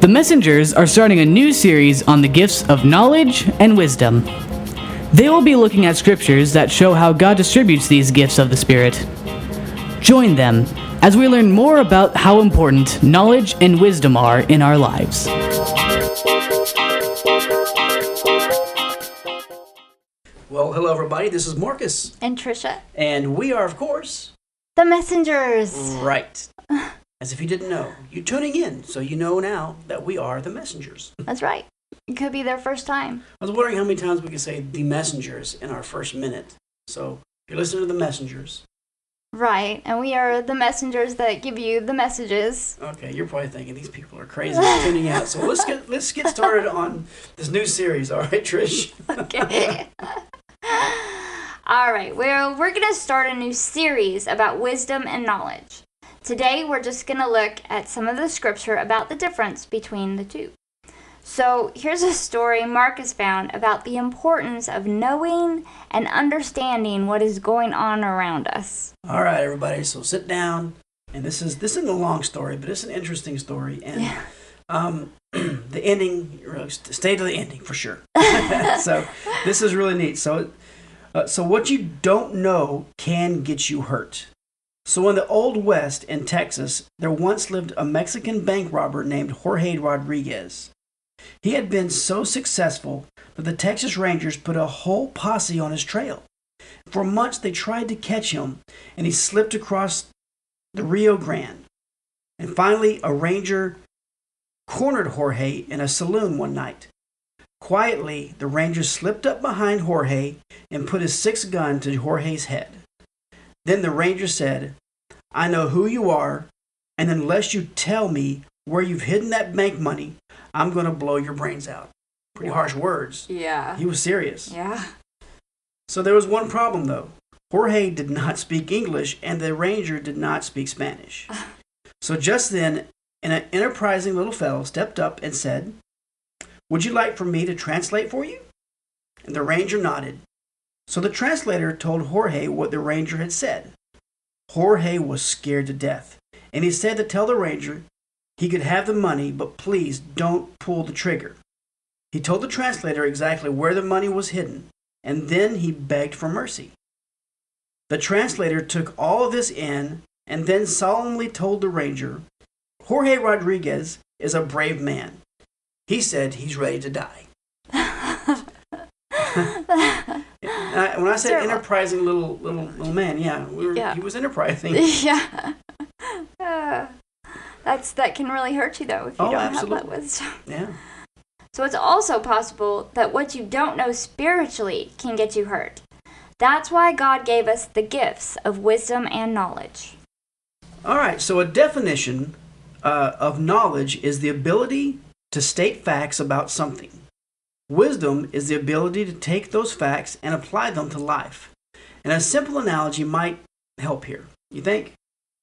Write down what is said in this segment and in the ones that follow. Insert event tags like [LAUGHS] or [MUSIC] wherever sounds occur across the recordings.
The Messengers are starting a new series on the gifts of knowledge and wisdom. They will be looking at scriptures that show how God distributes these gifts of the Spirit. Join them as we learn more about how important knowledge and wisdom are in our lives. Well, hello everybody. This is Marcus, And Trisha. and we are, of course, The messengers. right. As if you didn't know, you're tuning in, so you know now that we are the messengers. That's right. It could be their first time. I was wondering how many times we could say the messengers in our first minute. So, you're listening to the messengers, Right. And we are the messengers that give you the messages. okay, you're probably thinking these people are crazy tuning out. So let's get let's get started on this new series. All right, Trish. [LAUGHS] Okay. [LAUGHS] All right. Well, we're going to start a new series about wisdom and knowledge. Today, we're just going to look at some of the scripture about the difference between the two. So, here's a story Marcus found about the importance of knowing and understanding what is going on around us. All right, everybody. So sit down, and this is this isn't a long story, but it's an interesting story, and Yeah. um, [CLEARS THROAT] the ending. Stay to the ending for sure. [LAUGHS] [LAUGHS] so this is really neat. So, uh, so what you don't know can get you hurt. So in the old west in Texas, there once lived a Mexican bank robber named Jorge Rodriguez. He had been so successful that the Texas Rangers put a whole posse on his trail. For months they tried to catch him, and he slipped across the Rio Grande. And finally, a ranger cornered Jorge in a saloon one night. Quietly, the ranger slipped up behind Jorge and put his six gun to Jorge's head. Then the ranger said, I know who you are, and unless you tell me where you've hidden that bank money, I'm going to blow your brains out. Pretty harsh words. Yeah. He was serious. Yeah. So there was one problem though. Jorge did not speak English and the ranger did not speak Spanish. [LAUGHS] So just then, an enterprising little fellow stepped up and said, Would you like for me to translate for you? And the ranger nodded. So the translator told Jorge what the ranger had said. Jorge was scared to death, and he said to tell the ranger he could have the money, but please don't pull the trigger. He told the translator exactly where the money was hidden, and then he begged for mercy. The translator took all of this in and then solemnly told the ranger, Jorge Rodriguez is a brave man. He said he's ready to die. [LAUGHS] I- when I said Terrible. enterprising little little little man, yeah, we were, Yeah. he was enterprising. [LAUGHS] yeah. Uh, that's that can really hurt you though if you Oh, don't have absolutely. that wisdom. Yeah. So it's also possible that what you don't know spiritually can get you hurt. That's why God gave us the gifts of wisdom and knowledge. All right, so a definition uh, of knowledge is the ability to state facts about something. Wisdom is the ability to take those facts and apply them to life. And a simple analogy might help here. You think?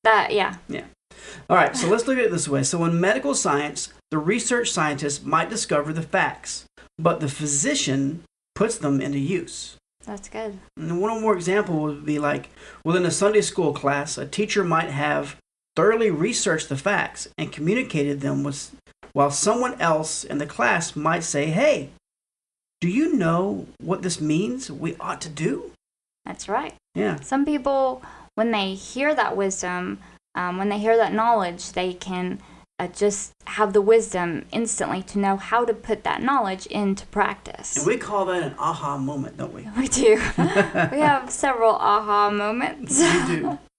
That yeah. Yeah. All right, so let's look at it this way. So, in medical science, the research scientist might discover the facts, but the physician puts them into use. That's good. And one more example would be like within a Sunday school class, a teacher might have thoroughly researched the facts and communicated them with, while someone else in the class might say, Hey, do you know what this means we ought to do? That's right. Yeah. Some people, when they hear that wisdom, um, when they hear that knowledge, they can uh, just have the wisdom instantly to know how to put that knowledge into practice. And we call that an aha moment, don't we? [LAUGHS] We do. [LAUGHS] we have several aha moments. We do. [LAUGHS]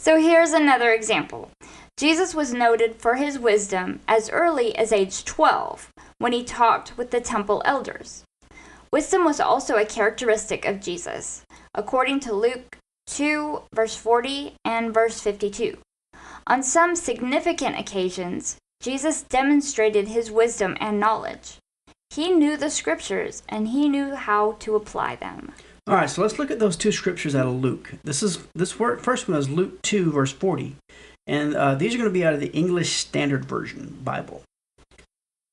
So here's another example. Jesus was noted for his wisdom as early as age 12 when he talked with the temple elders. Wisdom was also a characteristic of Jesus, according to Luke 2, verse 40 and verse 52. On some significant occasions, Jesus demonstrated his wisdom and knowledge. He knew the scriptures and he knew how to apply them. All right, so let's look at those two scriptures out of Luke. This is this first one is Luke two verse forty, and uh, these are going to be out of the English Standard Version Bible.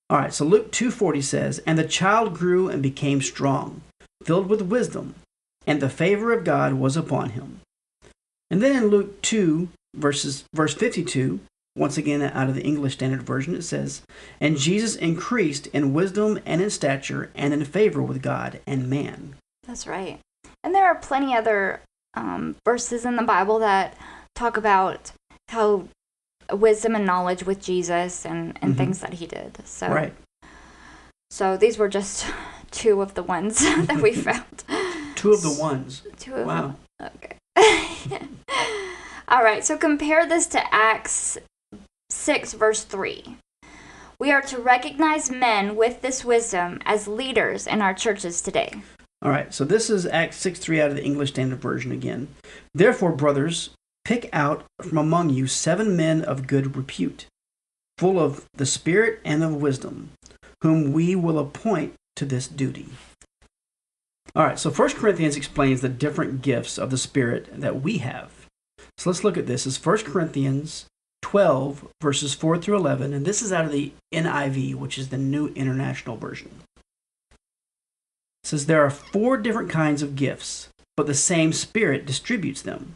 All right, so Luke two forty says, "And the child grew and became strong, filled with wisdom, and the favor of God was upon him." And then in Luke 2, verses, verse 52, once again out of the English Standard Version, it says, And Jesus increased in wisdom and in stature and in favor with God and man. That's right. And there are plenty other um, verses in the Bible that talk about how wisdom and knowledge with Jesus and, and Mhm. things that he did. So, Right. so these were just [LAUGHS] two of the ones [LAUGHS] that we [LAUGHS] found. Two of the ones. Two of Wow. them. Okay. All right. So compare this to Acts 6, verse 3. We are to recognize men with this wisdom as leaders in our churches today. All right, so this is Acts 6 3 out of the English Standard Version again. Therefore, brothers, pick out from among you seven men of good repute, full of the Spirit and of wisdom, whom we will appoint to this duty. All right, so 1 Corinthians explains the different gifts of the Spirit that we have. So let's look at this. It's 1 Corinthians 12, verses 4 through 11, and this is out of the NIV, which is the New International Version. It says there are four different kinds of gifts, but the same Spirit distributes them.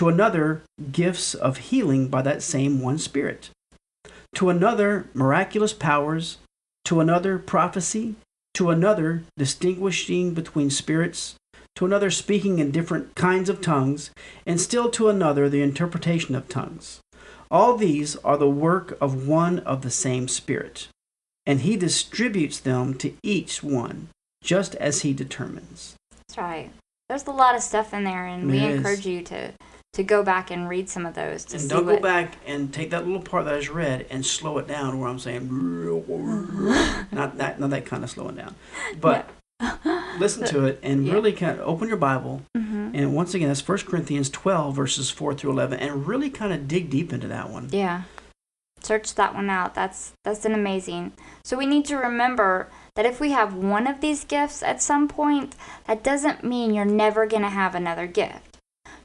to another gifts of healing by that same one Spirit, to another miraculous powers, to another prophecy, to another distinguishing between spirits, to another speaking in different kinds of tongues, and still to another the interpretation of tongues. All these are the work of one of the same Spirit and he distributes them to each one just as he determines. That's right. There's a lot of stuff in there, and we is. encourage you to to go back and read some of those to And don't go back and take that little part that I just read and slow it down where I'm saying [LAUGHS] not that not that kind of slowing down. But [LAUGHS] listen to it and Yeah. really kind of open your Bible hmm and once again that's 1 Corinthians 12 verses 4 through 11 and really kind of dig deep into that one. Yeah. Search that one out. That's that's an amazing. So we need to remember that if we have one of these gifts at some point, that doesn't mean you're never going to have another gift.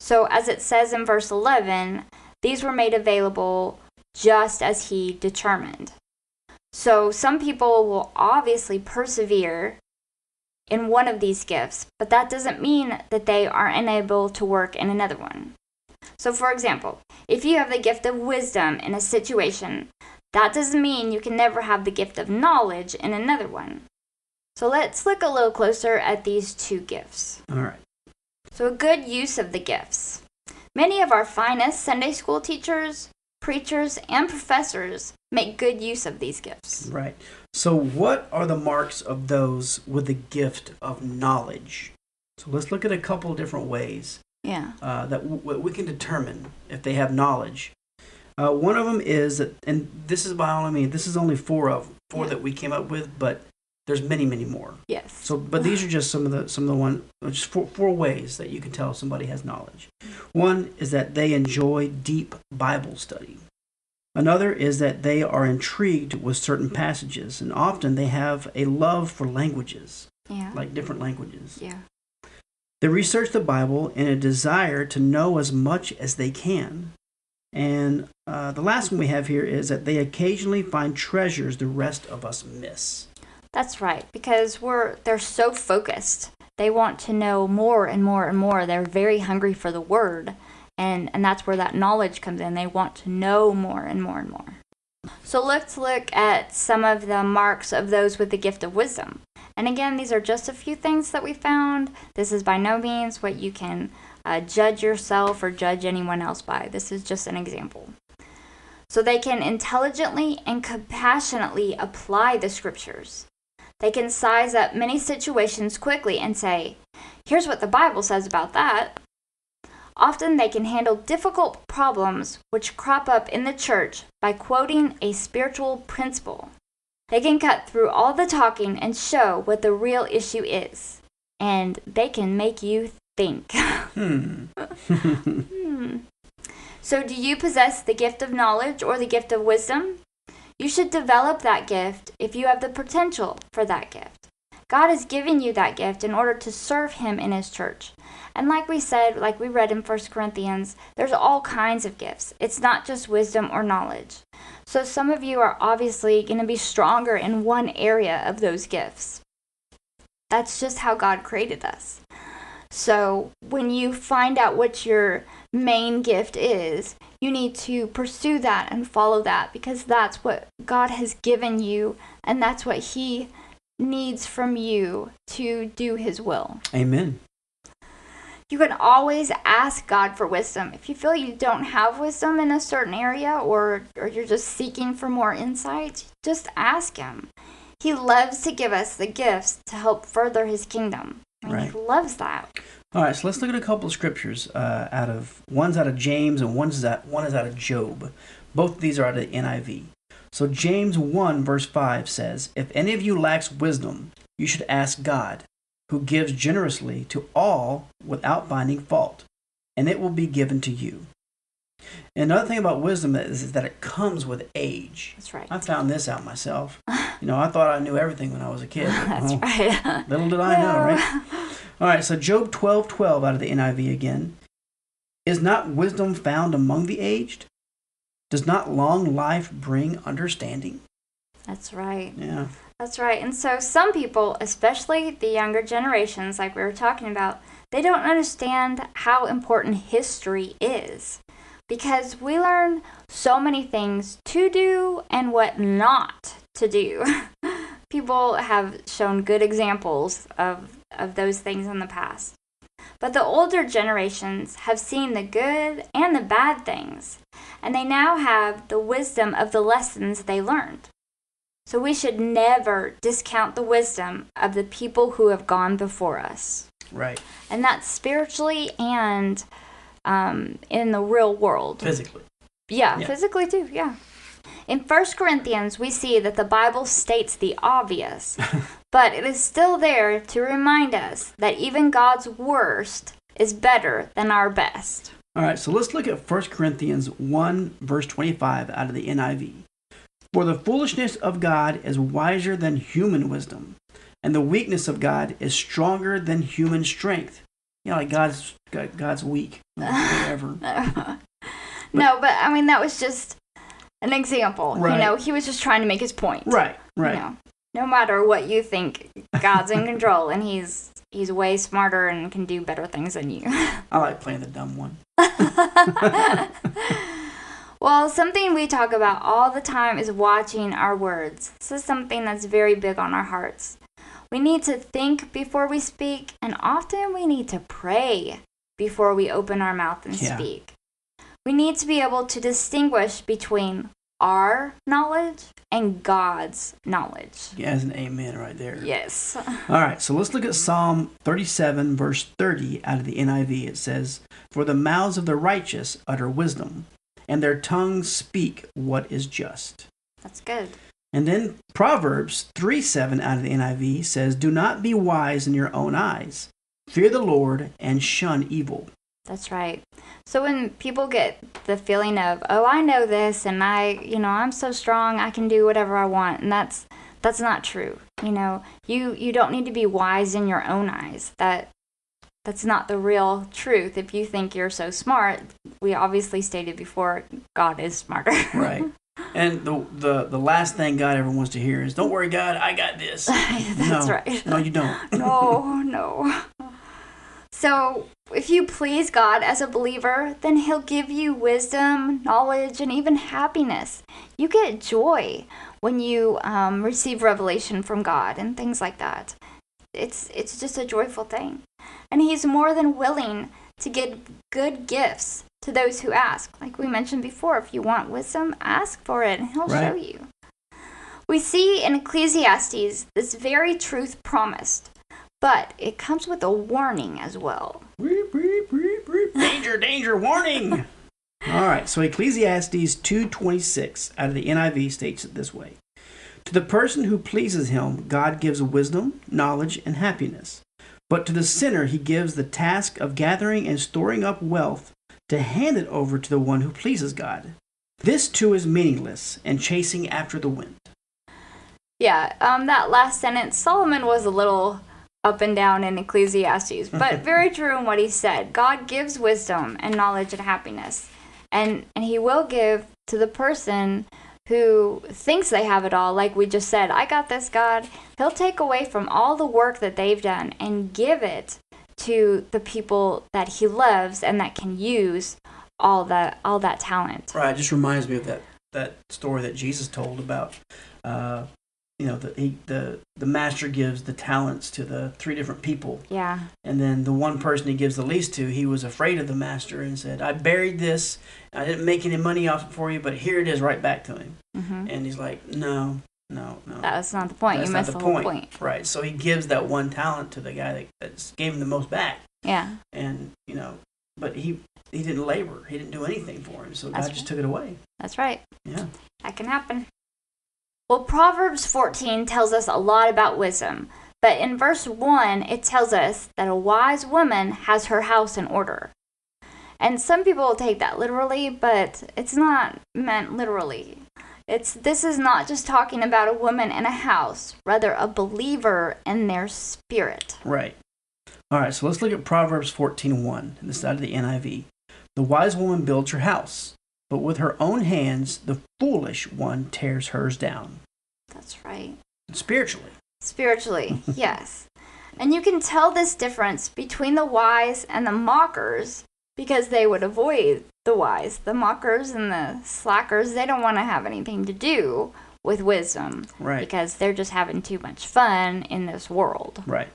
So as it says in verse 11, these were made available just as he determined. So some people will obviously persevere in one of these gifts, but that doesn't mean that they are unable to work in another one. So, for example, if you have the gift of wisdom in a situation, that doesn't mean you can never have the gift of knowledge in another one. So, let's look a little closer at these two gifts. All right. So, a good use of the gifts. Many of our finest Sunday school teachers, preachers, and professors make good use of these gifts. Right. So what are the marks of those with the gift of knowledge? So let's look at a couple different ways. Yeah. uh, that w- we can determine if they have knowledge. Uh, one of them is that, and this is by all I mean, this is only four of four Yeah. that we came up with, but there's many, many more. Yes. So, but these are just some of the some of the one, just four, four ways that you can tell somebody has knowledge. One is that they enjoy deep Bible study. Another is that they are intrigued with certain passages, and often they have a love for languages, yeah. like different languages. yeah. They research the Bible in a desire to know as much as they can. And uh, the last one we have here is that they occasionally find treasures the rest of us miss. That's right, because we're they're so focused. They want to know more and more and more. They're very hungry for the word. And and that's where that knowledge comes in. They want to know more and more and more. So let's look at some of the marks of those with the gift of wisdom. And again, these are just a few things that we found. This is by no means what you can uh, judge yourself or judge anyone else by. This is just an example. So they can intelligently and compassionately apply the scriptures. They can size up many situations quickly and say, here's what the Bible says about that. Often they can handle difficult problems which crop up in the church by quoting a spiritual principle. They can cut through all the talking and show what the real issue is. And they can make you think. [LAUGHS] Hmm. [LAUGHS] Hmm. So, do you possess the gift of knowledge or the gift of wisdom? You should develop that gift if you have the potential for that gift. God has given you that gift in order to serve Him in His church. And like we said, like we read in 1 Corinthians, there's all kinds of gifts. It's not just wisdom or knowledge. So some of you are obviously going to be stronger in one area of those gifts. That's just how God created us. So when you find out what your main gift is, you need to pursue that and follow that because that's what God has given you and that's what He needs from you to do His will. Amen. You can always ask God for wisdom. If you feel you don't have wisdom in a certain area or, or you're just seeking for more insight, just ask Him. He loves to give us the gifts to help further His kingdom. Right. He loves that. All right, so let's look at a couple of scriptures. Uh, out of one's out of James and one's out one is out of Job. Both of these are out of the NIV. So James one verse five says, "If any of you lacks wisdom, you should ask God, who gives generously to all without finding fault, and it will be given to you." And another thing about wisdom is, is that it comes with age. That's right. I found this out myself. You know, I thought I knew everything when I was a kid. [LAUGHS] That's oh, right. Little did I know, right? All right, so Job 12 12 out of the NIV again. Is not wisdom found among the aged? Does not long life bring understanding? That's right. Yeah. That's right. And so some people, especially the younger generations, like we were talking about, they don't understand how important history is. Because we learn so many things to do and what not to do. [LAUGHS] people have shown good examples of, of those things in the past. But the older generations have seen the good and the bad things, and they now have the wisdom of the lessons they learned. So we should never discount the wisdom of the people who have gone before us. Right. And that's spiritually and um, in the real world. Physically. Yeah, Yeah. physically too, yeah. In 1 Corinthians, we see that the Bible states the obvious, [LAUGHS] but it is still there to remind us that even God's worst is better than our best. All right, so let's look at 1 Corinthians 1, verse 25 out of the NIV. For the foolishness of God is wiser than human wisdom, and the weakness of God is stronger than human strength. You know, like God's God's weak. [LAUGHS] Whatever. no, but I mean, that was just an example. Right. You know, he was just trying to make his point. Right, right. You know, no matter what you think, [LAUGHS] God's in control, and he's he's way smarter and can do better things than you. [LAUGHS] I like playing the dumb one. well, something we talk about all the time is watching our words. This is something that's very big on our hearts. We need to think before we speak, and often we need to pray before we open our mouth and Yeah. speak. We need to be able to distinguish between our knowledge and God's knowledge. Yeah, that's an amen right there. Yes. [LAUGHS] All right, so let's look at Psalm 37, verse 30 out of the NIV. It says, For the mouths of the righteous utter wisdom, and their tongues speak what is just. That's good. And then Proverbs 3 7 out of the NIV says, Do not be wise in your own eyes. Fear the Lord and shun evil. That's right. So when people get the feeling of, "Oh, I know this and I, you know, I'm so strong, I can do whatever I want." And that's that's not true. You know, you you don't need to be wise in your own eyes. That that's not the real truth. If you think you're so smart, we obviously stated before God is smarter. Right. [LAUGHS] and the, the, the last thing God ever wants to hear is, Don't worry, God, I got this. [LAUGHS] that's no, right. No, you don't. [LAUGHS] no, no. So, if you please God as a believer, then He'll give you wisdom, knowledge, and even happiness. You get joy when you um, receive revelation from God and things like that. It's it's just a joyful thing, and He's more than willing to give good gifts to those who ask. Like we mentioned before, if you want wisdom, ask for it, and He'll show you. We see in Ecclesiastes this very truth promised, but it comes with a warning as well. Beep, beep, beep. Danger, danger, warning. [LAUGHS] All right, so Ecclesiastes 2:26 out of the NIV states it this way. To the person who pleases him, God gives wisdom, knowledge, and happiness. But to the sinner he gives the task of gathering and storing up wealth to hand it over to the one who pleases God. This too is meaningless and chasing after the wind. Yeah, um, that last sentence, Solomon was a little up and down in Ecclesiastes, but [LAUGHS] very true in what he said. God gives wisdom and knowledge and happiness, and and He will give to the person who thinks they have it all. Like we just said, I got this, God. He'll take away from all the work that they've done and give it to the people that He loves and that can use all that all that talent. Right, it just reminds me of that that story that Jesus told about. Uh, you know, the he, the the master gives the talents to the three different people, Yeah, and then the one person he gives the least to, he was afraid of the master and said, "I buried this. I didn't make any money off it for you, but here it is, right back to him." hmm And he's like, "No, no, no." That's not the point. That's you missed the the, point. point. Right. So he gives that one talent to the guy that that's gave him the most back, Yeah, and you know, but he he didn't labor. He didn't do anything for him, so That's God just took it away. that's right. Yeah. That can happen. Well, Proverbs 14 tells us a lot about wisdom, but in verse 1, it tells us that a wise woman has her house in order. And some people will take that literally, but it's not meant literally. It's this is not just talking about a woman in a house, rather a believer in their spirit. Right. All right. So let's look at Proverbs fourteen one. This is out of the NIV. The wise woman builds her house, but with her own hands the foolish one tears hers down. That's right. Spiritually. Spiritually, [LAUGHS] yes. And you can tell this difference between the wise and the mockers because they would avoid the wise. The mockers and the slackers, they don't want to have anything to do with wisdom Right. because they're just having too much fun in this world. Right.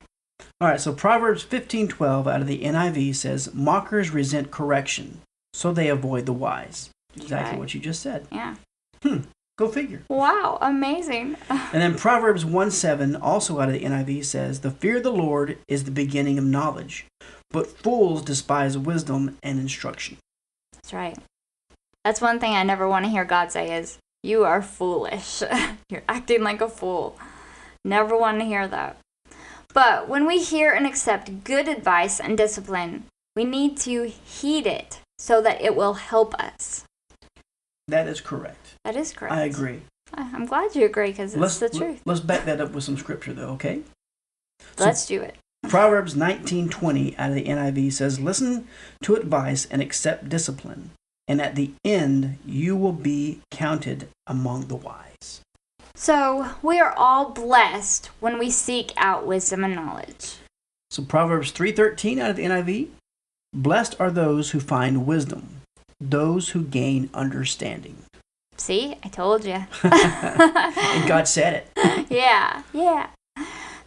All right, so Proverbs 15:12 out of the NIV says, "Mockers resent correction, so they avoid the wise." Exactly Right. what you just said. Yeah. Hmm. Go figure. Wow, amazing. [LAUGHS] And then Proverbs 1 7, also out of the NIV says, "The fear of the Lord is the beginning of knowledge, but fools despise wisdom and instruction." That's right. That's one thing I never want to hear God say is, "You are foolish. [LAUGHS] You're acting like a fool." Never want to hear that. But when we hear and accept good advice and discipline, we need to heed it so that it will help us. That is correct. That is correct. I agree. I'm glad you agree because it's Let's the truth. let's back that up with some scripture though, okay? So- Let's do it. Proverbs 19:20 out of the NIV says, "Listen to advice and accept discipline, and at the end you will be counted among the wise." So, we are all blessed when we seek out wisdom and knowledge. So Proverbs 3:13 out of the NIV, "Blessed are those who find wisdom, those who gain understanding." See, I told you. [LAUGHS] And God said it. [LAUGHS] yeah, yeah.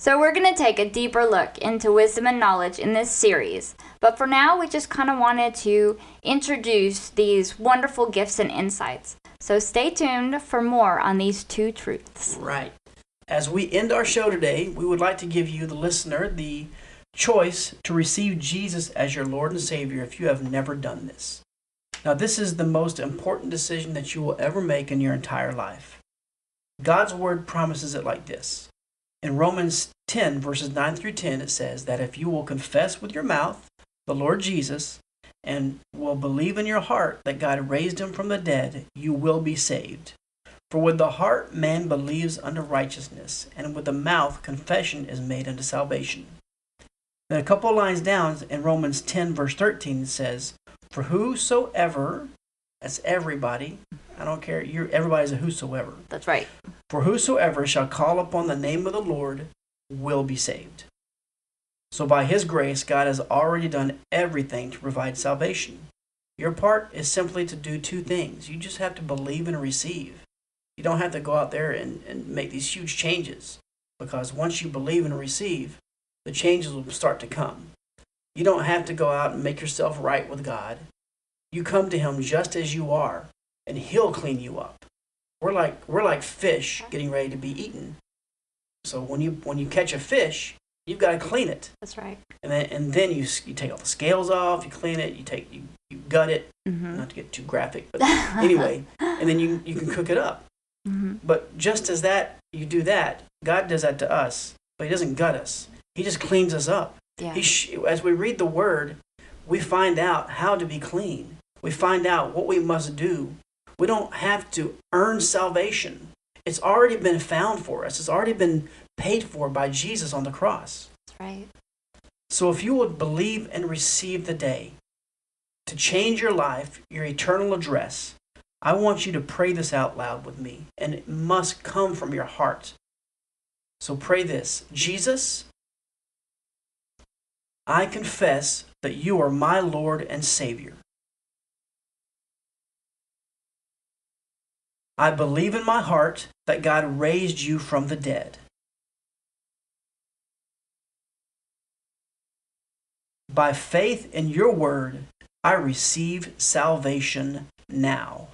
So, we're going to take a deeper look into wisdom and knowledge in this series. But for now, we just kind of wanted to introduce these wonderful gifts and insights. So, stay tuned for more on these two truths. Right. As we end our show today, we would like to give you, the listener, the choice to receive Jesus as your Lord and Savior if you have never done this. Now, this is the most important decision that you will ever make in your entire life. God's Word promises it like this. In Romans 10, verses 9 through 10, it says that if you will confess with your mouth the Lord Jesus and will believe in your heart that God raised him from the dead, you will be saved. For with the heart man believes unto righteousness, and with the mouth confession is made unto salvation. Then a couple lines down in Romans 10, verse 13, it says, For whosoever, that's everybody, I don't care, you're, everybody's a whosoever. That's right. For whosoever shall call upon the name of the Lord will be saved. So by his grace, God has already done everything to provide salvation. Your part is simply to do two things. You just have to believe and receive. You don't have to go out there and, and make these huge changes because once you believe and receive, the changes will start to come. You don't have to go out and make yourself right with God. You come to him just as you are, and he'll clean you up. We're like we're like fish getting ready to be eaten. So when you when you catch a fish, you've got to clean it, That's right. and then and then you you take all the scales off, you clean it, you take you, you gut it, Mm-hmm. not to get too graphic, but [LAUGHS] anyway, and then you you can cook it up. hmm But just as that you do that, God does that to us, but He doesn't gut us. He just cleans us up. Yeah. He sh- as we read the Word, we find out how to be clean. We find out what we must do. We don't have to earn salvation. It's already been found for us. It's already been paid for by Jesus on the cross. That's right. So if you would believe and receive the day to change your life, your eternal address, I want you to pray this out loud with me, and it must come from your heart. So pray this Jesus, I confess that you are my Lord and Savior. I believe in my heart that God raised you from the dead. By faith in your word, I receive salvation now.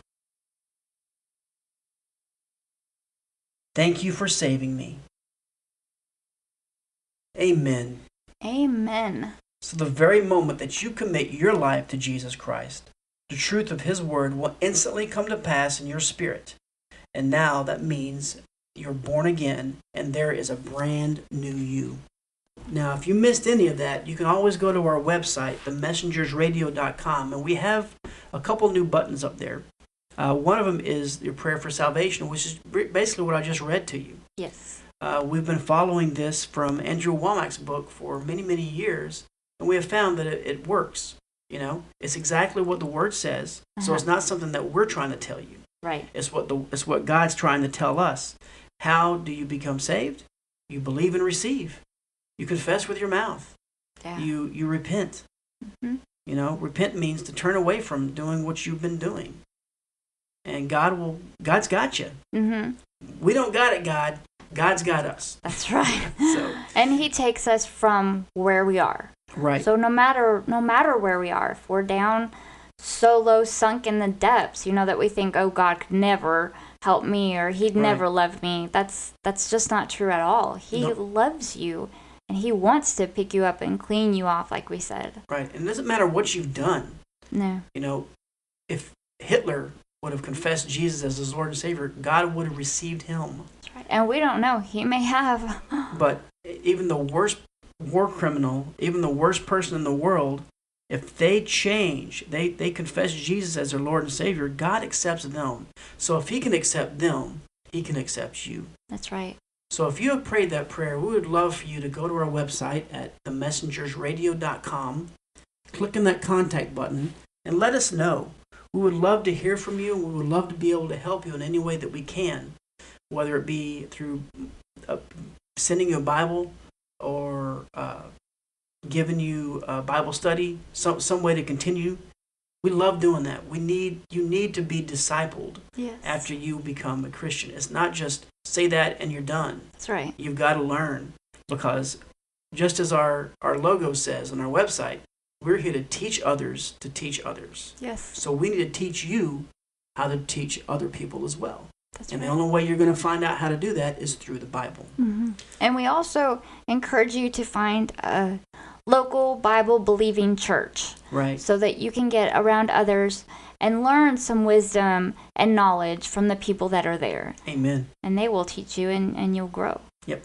Thank you for saving me. Amen. Amen. So, the very moment that you commit your life to Jesus Christ, the truth of His Word will instantly come to pass in your spirit. And now that means you're born again and there is a brand new you. Now, if you missed any of that, you can always go to our website, themessengersradio.com, and we have a couple new buttons up there. Uh, one of them is your prayer for salvation, which is basically what I just read to you. Yes. Uh, we've been following this from Andrew Wommack's book for many, many years, and we have found that it, it works. You know, it's exactly what the word says. So it's Uh-huh. not something that we're trying to tell you. Right. It's what the it's what God's trying to tell us. How do you become saved? You believe and receive. You confess with your mouth. Yeah. You you repent. Mhm. You know, repent means to turn away from doing what you've been doing. And God will God's got you. Mhm. We don't got it, God. God's got us. That's right. [LAUGHS] So and he takes us from where we are. Right. So no matter no matter where we are, if we're down so low sunk in the depths, you know that we think, "Oh God could never help me or he'd Right. never love me." That's that's just not true at all. He Nope. loves you and he wants to pick you up and clean you off like we said. right. And it doesn't matter what you've done. No. You know, if Hitler would have confessed Jesus as his Lord and Savior, God would have received him. That's right. And we don't know. He may have. But even the worst war criminal, even the worst person in the world, if they change, they, they confess Jesus as their Lord and Savior, God accepts them. So if He can accept them, He can accept you. That's right. So if you have prayed that prayer, we would love for you to go to our website at themessengersradio.com, click on that contact button, and let us know. We would love to hear from you. We would love to be able to help you in any way that we can, whether it be through uh, sending you a Bible or uh, giving you a Bible study, some, some way to continue. We love doing that. We need you need to be discipled Yes. after you become a Christian. It's not just say that and you're done. That's right. You've got to learn because just as our, our logo says on our website, we're here to teach others to teach others. Yes. So we need to teach you how to teach other people as well. That's And right. the only way you're going to find out how to do that is through the Bible. hmm And we also encourage you to find a local Bible believing church Right. so that you can get around others and learn some wisdom and knowledge from the people that are there. Amen. And they will teach you and, and you'll grow. Yep.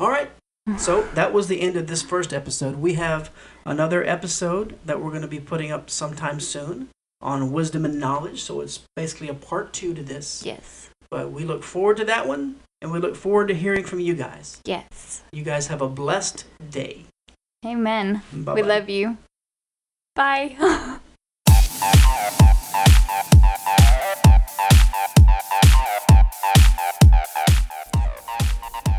All right. So that was the end of this first episode. We have another episode that we're going to be putting up sometime soon on wisdom and knowledge. So it's basically a part two to this. Yes. But we look forward to that one, and we look forward to hearing from you guys. Yes. You guys have a blessed day. Amen. Bye We love you. Bye. [LAUGHS]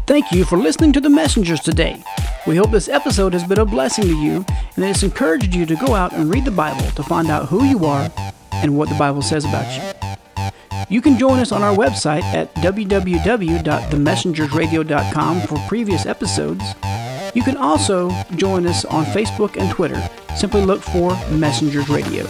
Thank you for listening to the messengers today. We hope this episode has been a blessing to you and that it's encouraged you to go out and read the Bible to find out who you are and what the Bible says about you. You can join us on our website at www.themessengersradio.com for previous episodes. You can also join us on Facebook and Twitter. Simply look for Messengers Radio.